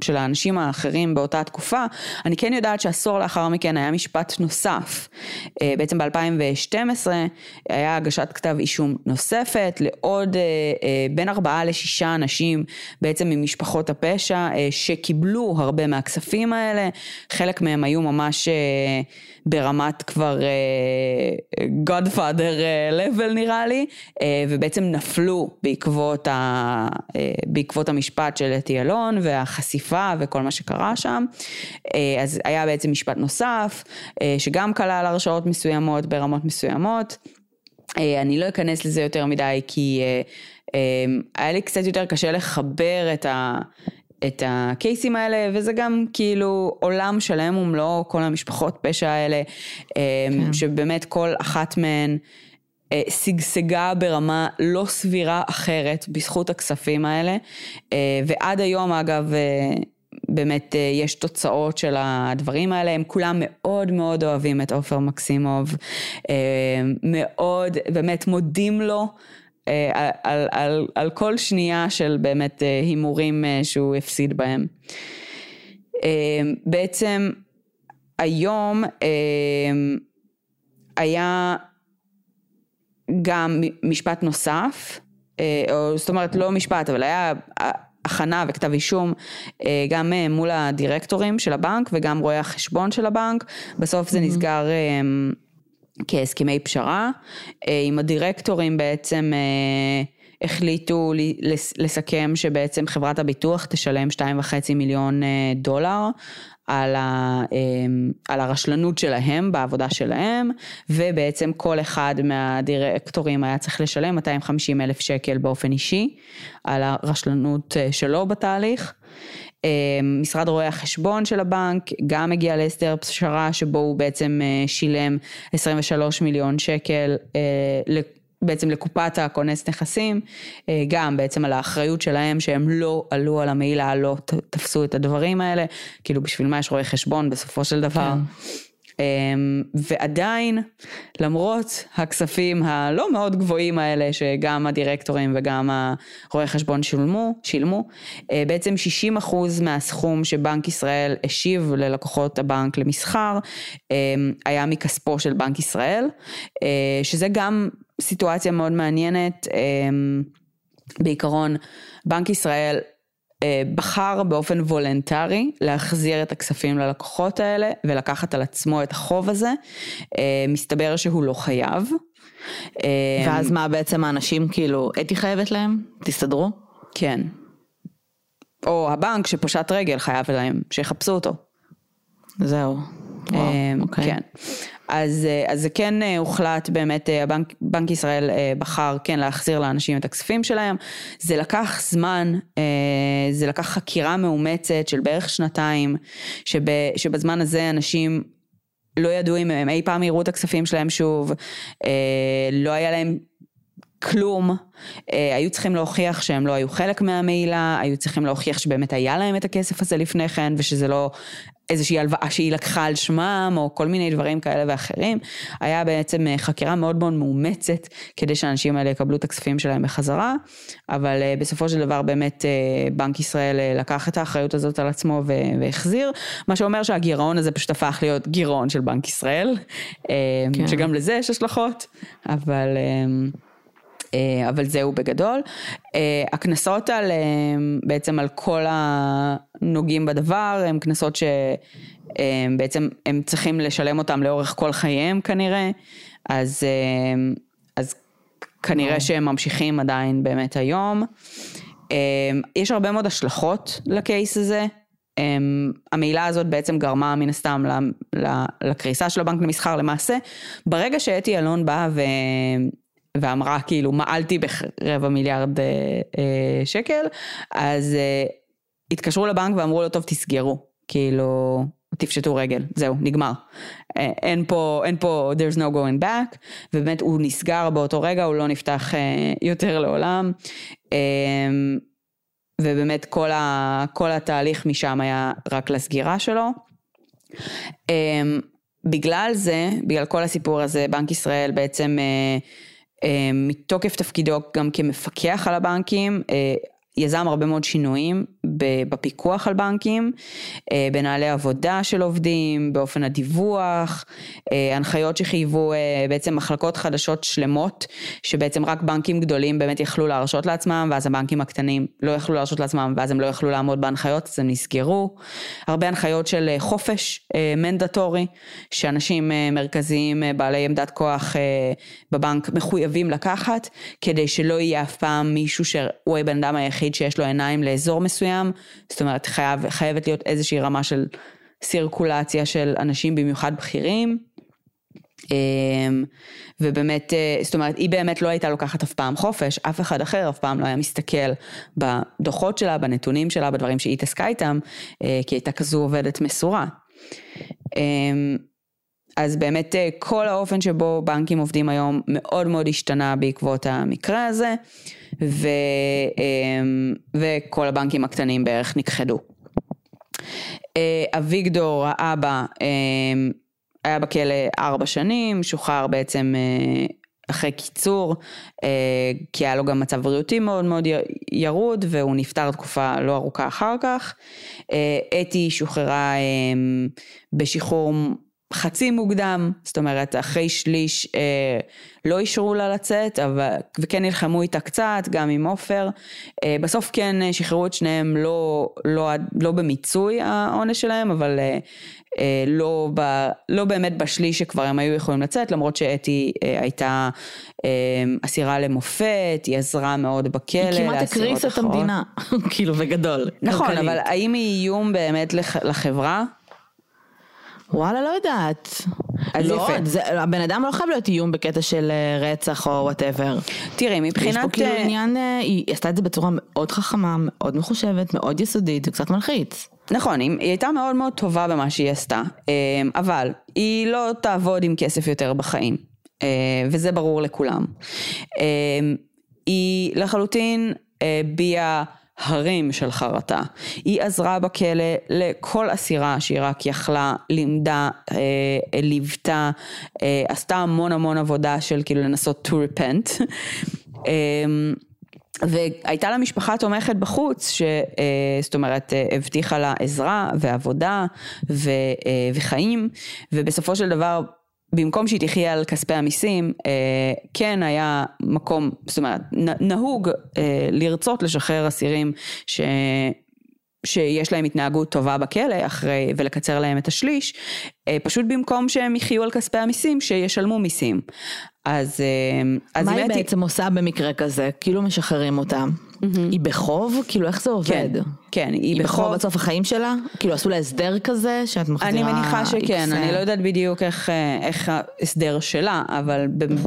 של האנשים האחרים באותה תקופה, אני כן יודעת שעשור לאחר מכן היה משפט נוסף. אה, בעצם ב-2012 היה הגשת כתב אישום נוספת לעוד אה, אה, בין ארבעה לשישה אנשים בעצם ממשפחות הפשע שקיבלו הרבה מהכספים האלה, חלק מהם היו ממש ברמת כבר Godfather level נראה לי, ובעצם נפלו בעקבות, ה, בעקבות המשפט של אתי אלון והחשיפה. וכל מה שקרה שם. אה, אז היה בעצם משפט נוסף, אה, שגם כלל הרשעות מסוימות ברמות מסוימות. אה, אני לא אכנס לזה יותר מדי כי היה לי קצת יותר קשה לחבר את ה... את הקייסים האלה, וזה גם כאילו עולם שלם ומלואו, כל המשפחות פשע האלה, כן. שבאמת כל אחת מהן שגשגה ברמה לא סבירה אחרת בזכות הכספים האלה, ועד היום אגב, באמת יש תוצאות של הדברים האלה, הם כולם מאוד מאוד אוהבים את עופר מקסימוב, מאוד באמת מודים לו. על, על, על, על כל שנייה של באמת הימורים שהוא הפסיד בהם. בעצם היום היה גם משפט נוסף, אה, או זאת אומרת לא משפט, אבל היה הכנה וכתב אישום אה, גם אה, מול הדירקטורים של הבנק וגם רואי החשבון של הבנק, בסוף זה mm-hmm. נסגר כהסכמי פשרה, עם הדירקטורים בעצם החליטו לסכם שבעצם חברת הביטוח תשלם 2.5 מיליון דולר על, ה, אמ, על הרשלנות שלהם בעבודה שלהם, ובעצם כל אחד מהדירקטורים היה צריך לשלם 250 אלף שקל באופן אישי על הרשלנות אה, שלו בתהליך. משרד רואי החשבון של הבנק גם הגיע להסדר פשרה שבו הוא בעצם שילם 23 מיליון שקל בעצם לקופת הכונס נכסים, גם בעצם על האחריות שלהם שהם לא עלו על המעילה, לא תפסו את הדברים האלה, כאילו בשביל מה יש רואי חשבון בסופו של דבר. כן. אמ, ועדיין, למרות הכספים הלא מאוד גבוהים האלה, שגם הדירקטורים וגם הרואי חשבון שילמו, שילמו, אה, בעצם 60 אחוז מהסכום שבנק ישראל השיב ללקוחות הבנק למסחר, אמ, היה מכספו של בנק ישראל, אה, שזה גם סיטואציה מאוד מעניינת. אמ, בעיקרון, בנק ישראל בחר באופן וולנטרי להחזיר את הכספים ללקוחות האלה ולקחת על עצמו את החוב הזה. אה, מסתבר שהוא לא חייב. אה, ואז מה בעצם האנשים כאילו, אתי חייבת להם? תסתדרו? כן. או הבנק שפושט רגל חייב להם, שיחפשו אותו. זהו. וואו, אוקיי. כן. אז, אה, אז זה כן אה, הוחלט באמת, אה, הבנק, בנק ישראל בחר כן להחזיר לאנשים את הכספים שלהם. זה לקח זמן, זה לקח חקירה מאומצת של בערך שנתיים, שב, שבזמן הזה אנשים לא ידעו אם הם אי פעם יראו את הכספים שלהם שוב, לא היה להם כלום, היו צריכים להוכיח שהם לא היו חלק מהמעילה, היו צריכים להוכיח שבאמת היה להם את הכסף הזה לפני כן ושזה לא איזושהי הלוואה שהיא לקחה על שמם, או כל מיני דברים כאלה ואחרים. היה בעצם אה, חקירה מאוד מאוד מאומצת, כדי שהאנשים האלה יקבלו את הכספים שלהם בחזרה, אבל אה, בסופו של דבר באמת אה, בנק ישראל לקח את האחריות הזאת על עצמו והחזיר, מה שאומר שהגירעון הזה פשוט הפך להיות גירעון של בנק ישראל, כן. שגם לזה יש השלכות, אבל... אה, אבל זהו בגדול. אה, הקנסות על, אה, בעצם על כל הנוגעים בדבר, הם קנסות שבעצם הם צריכים לשלם אותם לאורך כל חייהם כנראה, אז, אז כנראה שהם ממשיכים עדיין באמת היום. יש הרבה מאוד השלכות לקייס הזה. המעילה הזאת בעצם גרמה מן הסתם לקריסה של הבנק למסחר למעשה. ברגע שאתי אלון באה ואמרה כאילו מעלתי ברבע מיליארד אה, אה, שקל, אז אה, התקשרו לבנק ואמרו לו טוב תסגרו, כאילו תפשטו רגל, זהו, נגמר. אה, אין פה, אין פה, there's no going back, ובאמת הוא נסגר באותו רגע, הוא לא נפתח אה, יותר לעולם. אה, ובאמת כל, ה, כל התהליך משם היה רק לסגירה שלו. אה, בגלל זה, בגלל כל הסיפור הזה, בנק ישראל בעצם אה, מתוקף תפקידו גם כמפקח על הבנקים, אה, יזם הרבה מאוד שינויים בפיקוח על בנקים, אה, בנהלי עבודה של עובדים, באופן הדיווח, אה, הנחיות שחייבו אה, בעצם מחלקות חדשות שלמות, שבעצם רק בנקים גדולים באמת יכלו להרשות לעצמם, ואז הבנקים הקטנים לא יכלו להרשות לעצמם, ואז הם לא יכלו לעמוד בהנחיות, אז הם נסגרו. הרבה הנחיות של חופש מנדטורי, שאנשים מרכזיים בעלי עמדת כוח בבנק מחויבים לקחת, כדי שלא יהיה אף פעם מישהו שהוא הבן אדם היחיד שיש לו עיניים לאזור מסוים. מסוים, זאת אומרת חייב, חייבת להיות איזושהי רמה של סירקולציה של אנשים במיוחד בכירים. אמ, ובאמת, אה, זאת אומרת, היא באמת לא הייתה לוקחת אף פעם חופש, אף אחד אחר אף פעם לא היה מסתכל בדוחות שלה, בנתונים שלה, בדברים שהיא התעסקה איתם, אה, כי הייתה כזו עובדת מסורה. אמ, אז באמת אה, כל האופן שבו בנקים עובדים היום מאוד מאוד השתנה בעקבות המקרה הזה. ו, אמ, וכל הבנקים הקטנים בערך נכחדו. אה, אביגדור האבא אמ, היה בכלא ארבע שנים, שוחרר בעצם אה, אחרי קיצור, אה, כי היה לו גם מצב בריאותי מאוד מאוד ירוד והוא נפטר תקופה לא ארוכה אחר כך. אתי שוחררה אמ, בשחרור חצי מוקדם, זאת אומרת אחרי שליש אה, לא אישרו לה לצאת, אבל, וכן נלחמו איתה קצת, גם עם עופר. אה, בסוף כן אה, שחררו את שניהם לא, לא, לא במיצוי העונש שלהם, אבל אה, אה, לא, ב, לא באמת בשליש שכבר הם היו יכולים לצאת, למרות שאתי אה, הייתה אה, אסירה למופת, היא עזרה מאוד בכלא. היא כמעט הקריסה את המדינה, כאילו בגדול. נכון, כלכלית. אבל האם היא איום באמת לחברה? וואלה, לא יודעת. אז לא, יפה. זה, הבן אדם לא חייב להיות איום בקטע של אה, רצח או וואטאבר. תראי, יש מבחינת... פה כאילו אה, עניין, אה, היא עשתה את זה בצורה מאוד חכמה, מאוד מחושבת, מאוד יסודית, זה קצת מלחיץ. נכון, היא היא הייתה מאוד מאוד טובה במה שהיא עשתה, אבל היא לא תעבוד עם כסף יותר בחיים, וזה ברור לכולם. היא לחלוטין הביעה הרים של חרטה. היא עזרה בכלא לכל אסירה שהיא רק יכלה, לימדה, אה, ליוותה, אה, עשתה המון המון עבודה של כאילו לנסות to repent. אה, והייתה לה משפחה תומכת בחוץ, ש, אה, זאת אומרת, אה, הבטיחה לה עזרה ועבודה ו, אה, וחיים, ובסופו של דבר, במקום שהיא תחיה על כספי המיסים, אה, כן היה מקום, זאת אומרת, נהוג אה, לרצות לשחרר אסירים ש... שיש להם התנהגות טובה בכלא אחרי, ולקצר להם את השליש, אה, פשוט במקום שהם יחיו על כספי המיסים, שישלמו מיסים. אז, אז מה היא בעצם עושה במקרה כזה? כאילו משחררים אותם. היא בחוב? כאילו איך זה עובד? כן, כן, היא היא בחוב בחוב. עד סוף החיים שלה? כאילו עשו לה הסדר כזה שאת מחזירה... אני מניחה שכן, X, אני לא יודעת בדיוק איך, אה, איך ההסדר שלה, אבל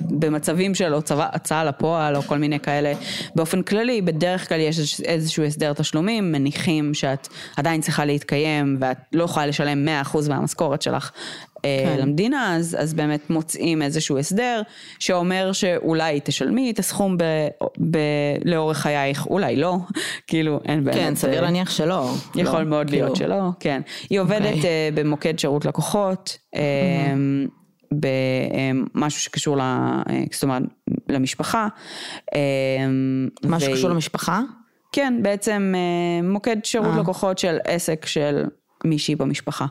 במצבים של הוצאה הוצאה לפועל או כל מיני כאלה, באופן כללי, בדרך כלל יש איזשהו הסדר תשלומים, מניחים שאת עדיין צריכה להתקיים ואת לא יכולה לשלם 100% מהמשכורת שלך. אה, כן. למדינה, אז, אז באמת מוצאים איזשהו הסדר שאומר שאולי תשלמי את הסכום ב, ב, לאורך חייך, אולי לא, כאילו אין באמת. כן, סביר אה, להניח שלא. יכול לא, מאוד להיות כאילו. שלא, כן. היא עובדת אוקיי. אה, במוקד שירות לקוחות, אה, במשהו שקשור ל... אה, זאת אומרת, למשפחה. מה והיא- שקשור למשפחה? כן, בעצם אה, מוקד שירות. לקוחות של עסק של מישהי במשפחה.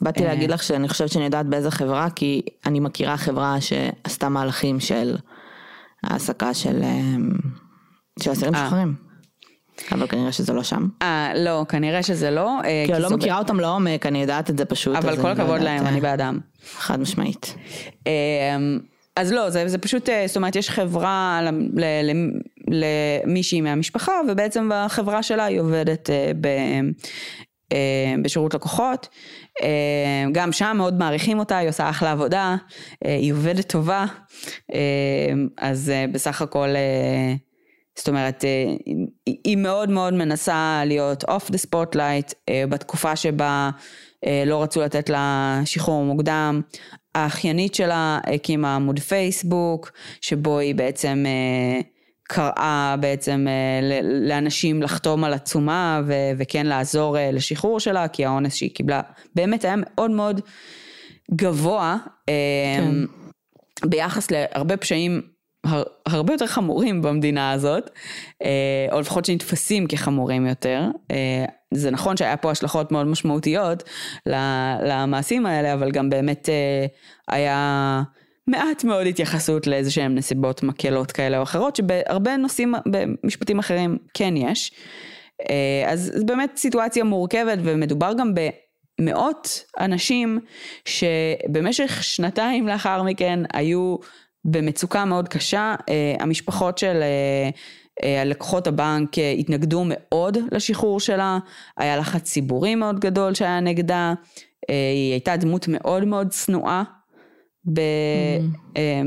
באתי. להגיד לך שאני חושבת שאני יודעת באיזה חברה, כי אני מכירה חברה שעשתה מהלכים של העסקה של אמ, אסירים אה. אבל כנראה שזה לא שם. אה, לא, כנראה שזה לא. אה, כי אני לא מכירה אותם לעומק, אני יודעת את זה פשוט. אבל כל לא הכבוד להם, אה, אני בעדם. חד משמעית. אמ, אז לא, זה, זה פשוט, אה, זאת אומרת, יש חברה למישהי מהמשפחה, ובעצם בחברה שלה היא עובדת ב, בשירות לקוחות. גם שם מאוד מעריכים אותה, היא עושה אחלה עבודה, היא עובדת טובה, אז בסך הכל, זאת אומרת, היא- מאוד מאוד מנסה להיות off the spotlight אה, בתקופה שבה אה, לא רצו לתת לה שחרור מוקדם. האחיינית שלה הקימה עמוד פייסבוק, שבו היא בעצם אה, קראה בעצם אה, לאנשים לחתום על עצומה ו- וכן לעזור לשחרור שלה, כי העונש שהיא קיבלה באמת היה מאוד מאוד גבוה. כן. ביחס להרבה פשעים הר, הרבה יותר חמורים במדינה הזאת, אה, או לפחות שנתפסים כחמורים יותר. אה, זה נכון שהיה פה השלכות מאוד משמעותיות למעשים האלה, אבל גם באמת אה, היה מעט מאוד התייחסות לאיזה שהם נסיבות מקלות כאלה או אחרות, שבהרבה נושאים, במשפטים אחרים כן יש. אז זו באמת סיטואציה מורכבת ומדובר גם ב... מאות אנשים שבמשך שנתיים לאחר מכן היו במצוקה מאוד קשה, אה, המשפחות של אה, אה, לקוחות הבנק התנגדו מאוד לשחרור שלה, היה לחץ ציבורי מאוד גדול שהיה נגדה, היא הייתה דמות מאוד מאוד שנואה, ב, אה,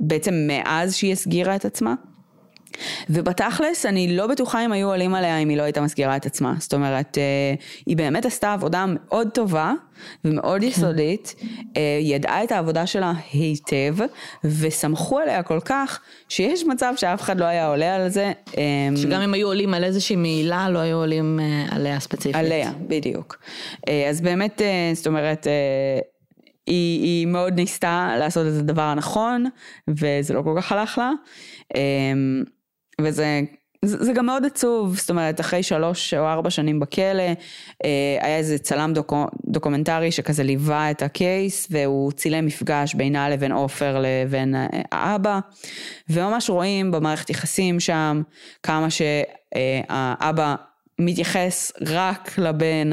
בעצם מאז שהיא הסגירה את עצמה. ובתכלס אני לא בטוחה אם היו עולים עליה אם היא לא הייתה מסגירה את עצמה. זאת אומרת, אה, היא באמת עשתה עבודה מאוד טובה ומאוד יסודית, אה, היא ידעה את העבודה שלה היטב, וסמכו עליה כל כך, שיש מצב שאף אחד לא היה עולה על זה. אה, שגם אם היו עולים על איזושהי מעילה, לא היו עולים אה, עליה ספציפית. עליה, בדיוק. אז באמת, זאת אומרת, היא, היא מאוד ניסתה לעשות את הדבר הנכון, וזה לא כל כך הלך לה. אה, וזה זה, זה גם מאוד עצוב, זאת אומרת, אחרי שלוש או ארבע שנים בכלא, אה, היה איזה צלם דוקו, דוקומנטרי שכזה ליווה את ה case, והוא צילם מפגש בינה לבין עופר לבין אה, האבא, וממש רואים במערכת יחסים שם כמה שהאבא מתייחס רק לבן,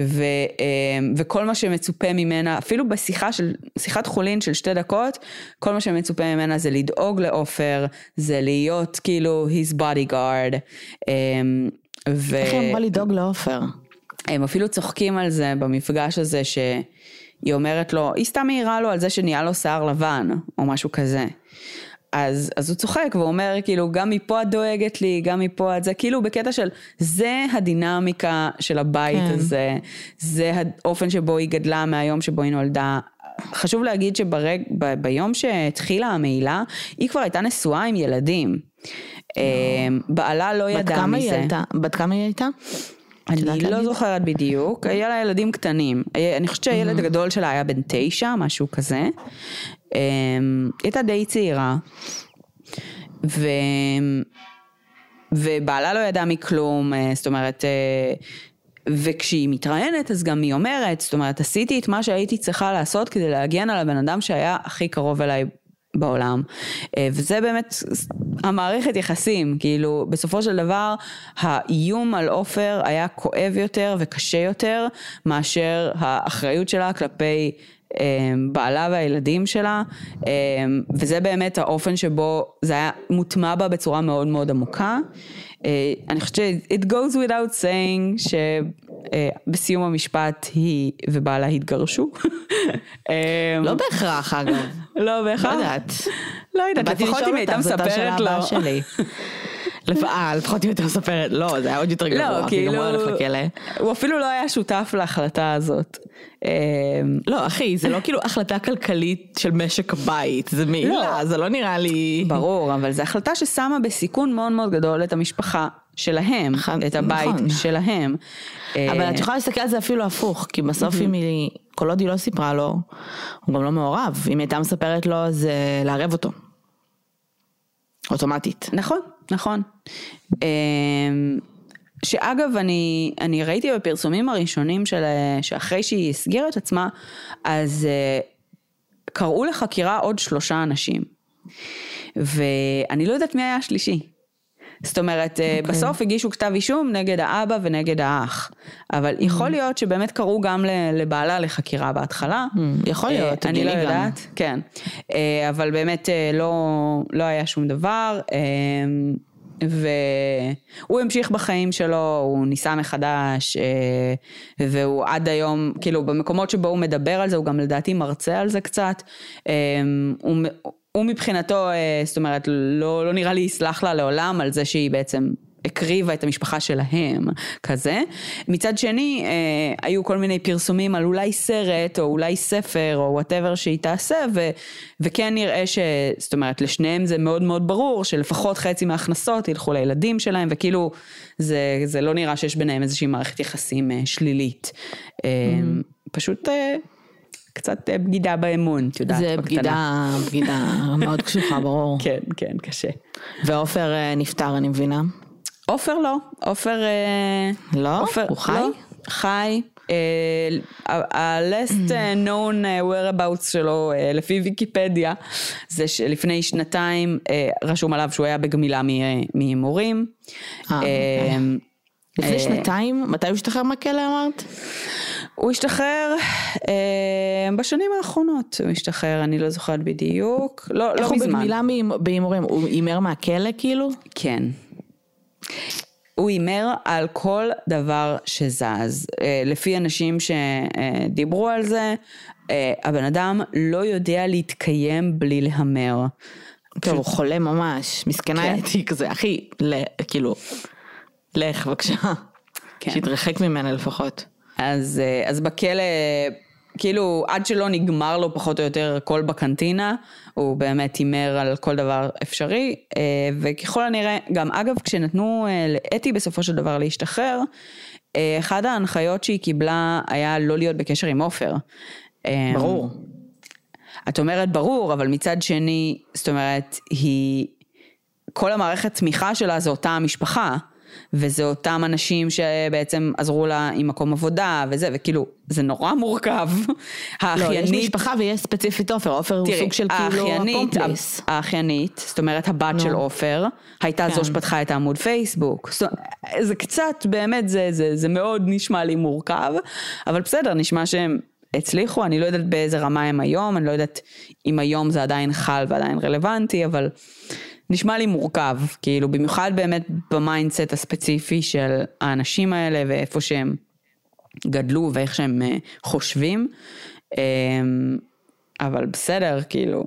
ו, אה, וכל מה שמצופה ממנה, אפילו בשיחה של, שיחת חולין של שתי דקות, כל מה שמצופה ממנה זה לדאוג לעופר, זה להיות כאילו his bodyguard. אה, ו... איך היא אמורה לדאוג לעופר? הם אפילו צוחקים על זה במפגש הזה ש... היא אומרת לו, היא סתם מעירה לו על זה שנהיה לו שיער לבן, או משהו כזה. אז, אז הוא צוחק והוא אומר כאילו גם מפה את דואגת לי, גם מפה את זה, כאילו בקטע של זה הדינמיקה של הבית כן. הזה, זה האופן שבו היא גדלה מהיום שבו היא נולדה. חשוב להגיד שביום שהתחילה המעילה, היא כבר הייתה נשואה עם ילדים. לא. בעלה לא ידע מזה. בת כמה היא הייתה? אני לא זוכרת בדיוק, היה לה ילדים קטנים. אני חושבת שהילד הגדול שלה היה בן תשע, משהו כזה. אמ, הייתה די צעירה, ו... ובעלה לא ידע מכלום, אה, זאת אומרת, אה, וכשהיא מתראיינת אז גם היא אומרת, זאת אומרת, עשיתי את מה שהייתי צריכה לעשות כדי להגן על הבן אדם שהיה הכי קרוב אליי בעולם. אה, וזה באמת המערכת יחסים, כאילו בסופו של דבר האיום על עופר היה כואב יותר וקשה יותר מאשר האחריות שלה כלפי בעלה והילדים שלה, אמ, וזה באמת האופן שבו זה היה מוטמע בה בצורה מאוד מאוד עמוקה. אה, אני חושבת ש- it goes without saying שבסיום המשפט היא ובעלה התגרשו. אמ, לא בהכרח אגב. לא בהכרח? לא יודעת. לא יודעת, לפחות אם הייתה מספרת לו. אה, לפחות אם הייתה מספרת, לא, זה היה עוד יותר לא, גרוע, כי גם הוא הולך לכלא. הוא אפילו לא היה שותף להחלטה הזאת. אמ, לא, אחי, זה לא כאילו החלטה כלכלית של משק הבית, זה מעילה, זה לא נראה לי... ברור, אבל זו החלטה ששמה בסיכון מאוד מאוד גדול את המשפחה שלהם, את הבית נכון. שלהם. אבל אה, את יכולה להסתכל על זה אפילו הפוך, כי בסוף אם היא, כל עוד היא לא סיפרה לו, הוא גם לא מעורב. אם היא הייתה מספרת לו, זה לערב אותו. אוטומטית. נכון, נכון. אמ, שאגב, אני, אני ראיתי בפרסומים הראשונים של, שאחרי שהיא הסגירה את עצמה, אז אה, קראו לחקירה עוד שלושה אנשים. ואני לא יודעת מי היה השלישי. זאת אומרת, okay. אוקיי. בסוף הגישו כתב אישום נגד האבא ונגד האח. אבל Mm. יכול להיות שבאמת קראו גם לבעלה לחקירה בהתחלה. יכול להיות, אה, אני לא הגיוני גם. יודעת, כן. אה, אבל באמת אה, לא, לא היה שום דבר. אה, והוא המשיך בחיים שלו, הוא ניסה מחדש, אה, והוא עד היום, כאילו במקומות שבו הוא מדבר על זה, הוא גם לדעתי מרצה על זה קצת. אה, הוא, הוא מבחינתו, אה, זאת אומרת, לא, לא נראה לי יסלח לה לעולם על זה שהיא בעצם הקריבה את המשפחה שלהם, כזה. מצד שני, אה, היו כל מיני פרסומים על אולי סרט, או אולי ספר, או וואטאבר שהיא תעשה, ו, וכן נראה ש... זאת אומרת, לשניהם זה מאוד מאוד ברור, שלפחות חצי מההכנסות ילכו לילדים שלהם, וכאילו, זה, זה לא נראה שיש ביניהם איזושהי מערכת יחסים אה, שלילית. אה, פשוט... אה, קצת אה, בגידה באמון, את יודעת, זה. בגידה, בגידה מאוד קשוחה, ברור. כן, כן, קשה. ועופר אה, נפטר, אני מבינה. עופר לא, עופר... אה, לא? עופר, הוא חי? לא, חי. ה-last אה, known whereabouts שלו אה, לפי ויקיפדיה זה שלפני שנתיים אה, רשום עליו שהוא היה בגמילה מהימורים. אה, אוקיי. אה, לפני אה, שנתיים, מתי הוא השתחרר מהכלא אמרת? הוא השתחרר אה, בשנים האחרונות, הוא השתחרר, אני לא זוכרת בדיוק, לא, איך לא הוא מזמן. בגמילה מהימ- בהימורים? הוא הימר מהכלא כאילו? כן. הוא הימר על כל דבר שזז. אה, לפי אנשים שדיברו על זה, אה, הבן אדם לא יודע להתקיים בלי להמר. טוב, הוא חולה ממש, מסכנה כן. אתי כזה, אחי, ל- כאילו, לך בבקשה, כן. שיתרחק ממנה לפחות. אז, אה, אז בכלא, כאילו, עד שלא נגמר לו פחות או יותר הכל בקנטינה, הוא באמת הימר על כל דבר אפשרי, אה, וככל הנראה, גם אגב, כשנתנו אה, לאתי בסופו של דבר להשתחרר, אחת ההנחיות שהיא קיבלה היה לא להיות בקשר עם עופר. ברור. את אומרת ברור, אבל מצד שני, זאת אומרת, היא, כל המערכת תמיכה שלה זה אותה המשפחה, וזה אותם אנשים שבעצם עזרו לה עם מקום עבודה וזה, וכאילו, זה נורא מורכב. לא, האחיינית, יש משפחה ויש ספציפית עופר, עופר הוא סוג של כאילו הקומפליס. האחיינית, זאת אומרת הבת נו. של עופר, הייתה כן. זו שפתחה את העמוד פייסבוק. זאת, זה קצת, באמת, זה, זה, זה מאוד נשמע לי מורכב, אבל בסדר, נשמע שהם הצליחו, אני לא יודעת באיזה רמה הם היום, אני לא יודעת אם היום זה עדיין חל ועדיין רלוונטי, אבל נשמע לי מורכב, כאילו במיוחד באמת ב mindset הספציפי של האנשים האלה ואיפה שהם גדלו ואיך שהם אה, חושבים. אמ, אבל בסדר, כאילו,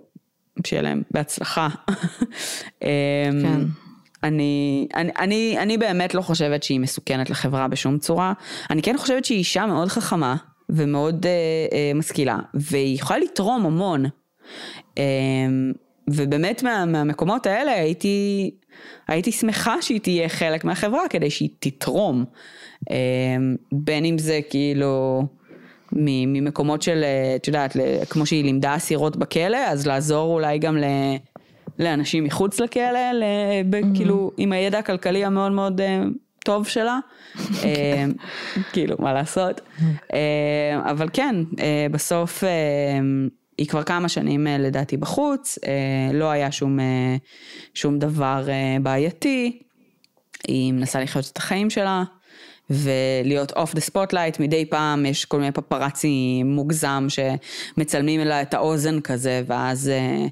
שיהיה להם בהצלחה. אמ, כן. אני, אני, אני, אני באמת לא חושבת שהיא מסוכנת לחברה בשום צורה. אני כן חושבת שהיא אישה מאוד חכמה ומאוד אה, אה, משכילה, והיא יכולה לתרום המון. אה, ובאמת מה, מהמקומות האלה הייתי, הייתי שמחה שהיא תהיה חלק מהחברה כדי שהיא תתרום. אה, בין אם זה כאילו... ממקומות של, אה, את יודעת, כמו שהיא לימדה אסירות בכלא, אז לעזור אולי גם ל... לאנשים מחוץ לכלא, ב, mm-hmm. כאילו עם הידע הכלכלי המאוד מאוד uh, טוב שלה, כאילו מה לעשות, uh, אבל כן, בסוף היא כבר כמה שנים uh, לדעתי בחוץ, uh, לא היה שום, uh, שום דבר בעייתי, היא מנסה לחיות את החיים שלה. ולהיות off the spotlight, מדי פעם יש כל מיני פפראצי מוגזם שמצלמים לה את האוזן כזה, ואז אה,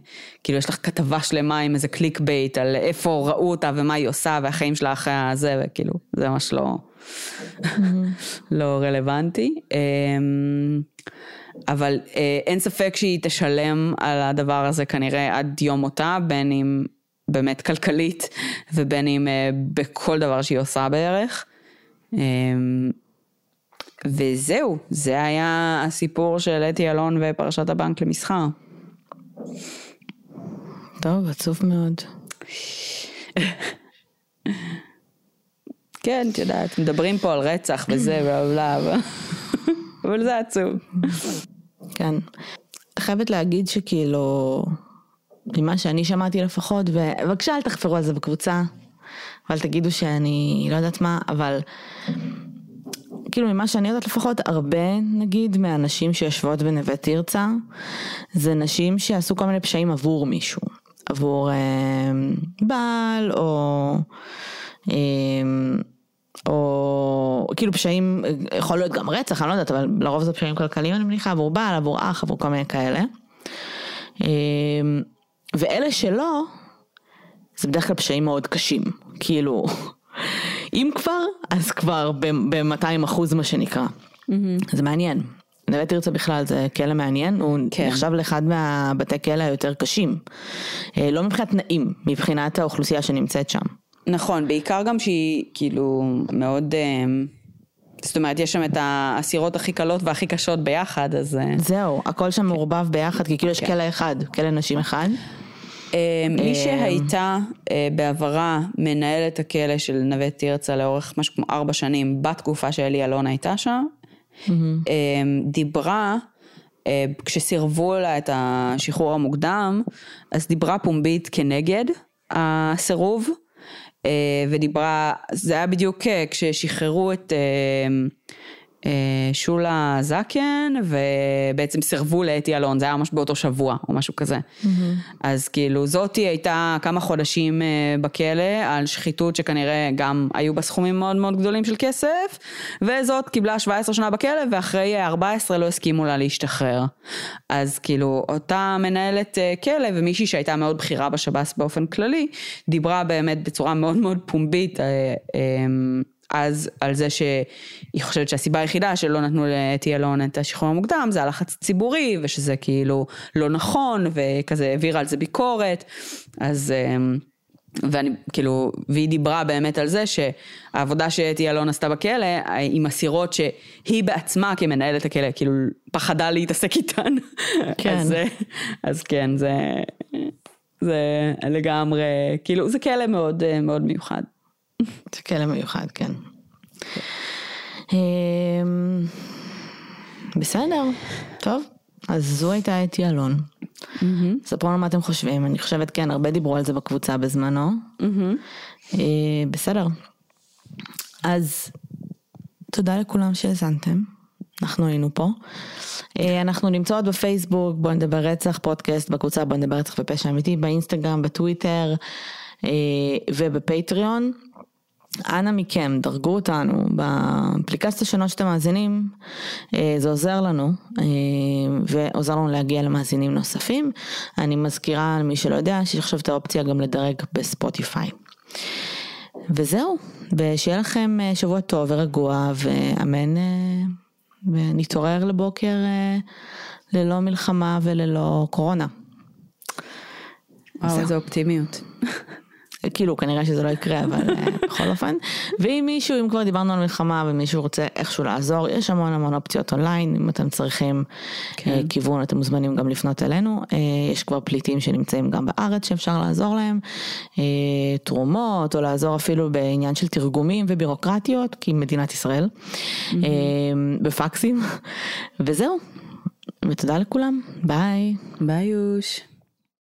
כאילו יש לך כתבה שלמה עם איזה clickbait על איפה ראו אותה ומה היא עושה והחיים שלה אחרי הזה, וכאילו זה ממש לא, לא רלוונטי. אמ, אבל אה, אין ספק שהיא תשלם על הדבר הזה כנראה עד יום מותה, בין אם באמת כלכלית ובין אם אה, בכל דבר שהיא עושה בערך. אמ, וזהו, זה היה הסיפור של אתי אלון ופרשת הבנק למסחר. טוב, עצוב מאוד. כן, את יודעת, מדברים פה על רצח וזה ובלה, אבל זה עצוב. כן. חייבת להגיד שכאילו, ממה שאני שמעתי לפחות, ובבקשה אל תחפרו על זה בקבוצה, אבל תגידו שאני לא יודעת מה, אבל כאילו ממה שאני יודעת לפחות, הרבה נגיד מהנשים שיושבות בנווה תרצה, זה נשים שעשו כל מיני פשעים עבור מישהו, עבור אה, בעל או... אה, או כאילו פשעים, יכול להיות גם רצח, אני לא יודעת, אבל לרוב זה פשעים כלכליים אני מניחה, עבור בעל, עבור אח, עבור כל מיני כאלה. אה, ואלה שלא, זה בדרך כלל פשעים מאוד קשים, כאילו, אם כבר, אז כבר ב-200 אחוז מה שנקרא. Mm-hmm. זה מעניין. נווה תרצה בכלל זה כלא מעניין, הוא כן. נחשב לאחד מהבתי כלא היותר קשים. אה, לא מבחינת תנאים, מבחינת האוכלוסייה שנמצאת שם. נכון, בעיקר גם שהיא כאילו מאוד... אה, זאת אומרת, יש שם את האסירות הכי קלות והכי קשות ביחד, אז... אה, זהו, הכל שם מעורבב ביחד, כי כאילו יש כן. כלא אחד, כלא נשים אחד. אה, מי אה, שהייתה אה, בעברה מנהלת הכלא של נווה תרצה לאורך משהו כמו ארבע שנים, בתקופה שאלי אלון הייתה שם, דיברה, כשסירבו לה את השחרור המוקדם, אז דיברה פומבית כנגד הסירוב, ודיברה, זה היה בדיוק כששחררו את... אה, שולה זקן ובעצם סירבו לאתי אלון, זה היה ממש באותו שבוע או משהו כזה. Mm-hmm. אז כאילו זאתי הייתה כמה חודשים אה, בכלא על שחיתות שכנראה גם היו בה סכומים מאוד מאוד גדולים של כסף, וזאת קיבלה 17 שנה בכלא ואחרי 14 לא הסכימו לה להשתחרר. אז כאילו אותה מנהלת אה, כלא ומישהי שהייתה מאוד בכירה בשב"ס באופן כללי, דיברה באמת בצורה מאוד מאוד פומבית. אז על זה שהיא חושבת שהסיבה היחידה שלא נתנו לאתי אלון את השחרור המוקדם זה הלחץ הציבורי ושזה כאילו לא נכון וכזה העבירה על זה ביקורת. אז אמ, ואני כאילו והיא דיברה באמת על זה שהעבודה שאתי אלון עשתה בכלא עם אסירות שהיא בעצמה כמנהלת הכלא כאילו פחדה להתעסק איתן. כן. אז, אז כן זה זה לגמרי כאילו זה כלא מאוד מאוד מיוחד. זה כלא מיוחד, כן. אמ, בסדר, טוב, אז זו הייתה אתי אלון. ספרו לנו מה אתם חושבים, אני חושבת כן, הרבה דיברו על זה בקבוצה בזמנו. אה, בסדר. אז תודה לכולם שהאזנתם, אנחנו היינו פה. אה, אנחנו נמצאות בפייסבוק, בוא נדבר רצח, פודקאסט, בקבוצה בוא נדבר רצח ופשע אמיתי, באינסטגרם, בטוויטר אה, ובפטריון. אנא מכם, דרגו אותנו באפליקציות השונות שאתם מאזינים, אה, זה עוזר לנו אה, ועוזר לנו להגיע למאזינים נוספים. אני מזכירה למי שלא יודע שיש עכשיו את האופציה גם לדרג בספוטיפיי. וזהו, ושיהיה לכם אה, שבוע טוב ורגוע ואמן ונתעורר לבוקר ללא מלחמה וללא קורונה. וואו, איזה אופטימיות. כאילו כנראה שזה לא יקרה אבל אה, בכל אופן ואם מישהו אם כבר דיברנו על מלחמה ומישהו רוצה איכשהו לעזור יש המון המון אופציות אונליין אם אתם צריכים כן. כן. כיוון אתם מוזמנים גם לפנות אלינו אה, יש כבר פליטים שנמצאים גם בארץ שאפשר לעזור להם אה, תרומות או לעזור אפילו בעניין של תרגומים ובירוקרטיות כי מדינת ישראל mm-hmm. בפקסים וזהו ותודה לכולם ביי. ביי יוש.